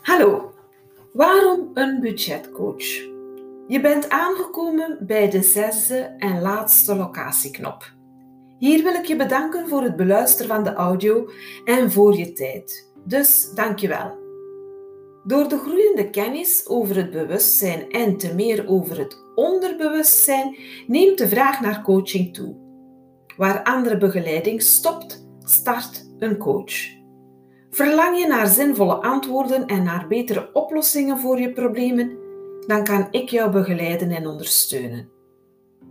Hallo, waarom een budgetcoach? Je bent aangekomen bij de zesde en laatste locatieknop. Hier wil ik je bedanken voor het beluisteren van de audio en voor je tijd. Dus dank je wel. Door de groeiende kennis over het bewustzijn en te meer over het onderbewustzijn neemt de vraag naar coaching toe. Waar andere begeleiding stopt, start een coach. Verlang je naar zinvolle antwoorden en naar betere oplossingen voor je problemen? Dan kan ik jou begeleiden en ondersteunen.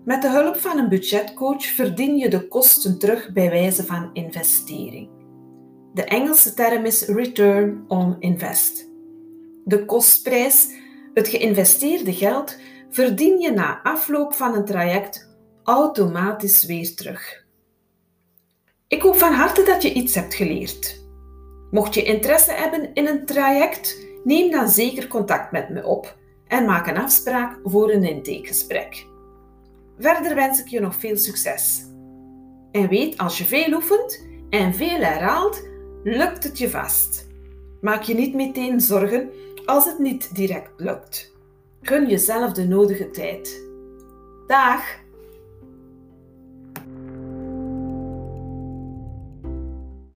Met de hulp van een budgetcoach verdien je de kosten terug bij wijze van investering. De Engelse term is return on invest. De kostprijs, het geïnvesteerde geld, verdien je na afloop van een traject automatisch weer terug. Ik hoop van harte dat je iets hebt geleerd. Mocht je interesse hebben in een traject, neem dan zeker contact met me op en maak een afspraak voor een intakegesprek. Verder wens ik je nog veel succes. En weet, als je veel oefent en veel herhaalt, lukt het je vast. Maak je niet meteen zorgen als het niet direct lukt. Gun jezelf de nodige tijd. Dag!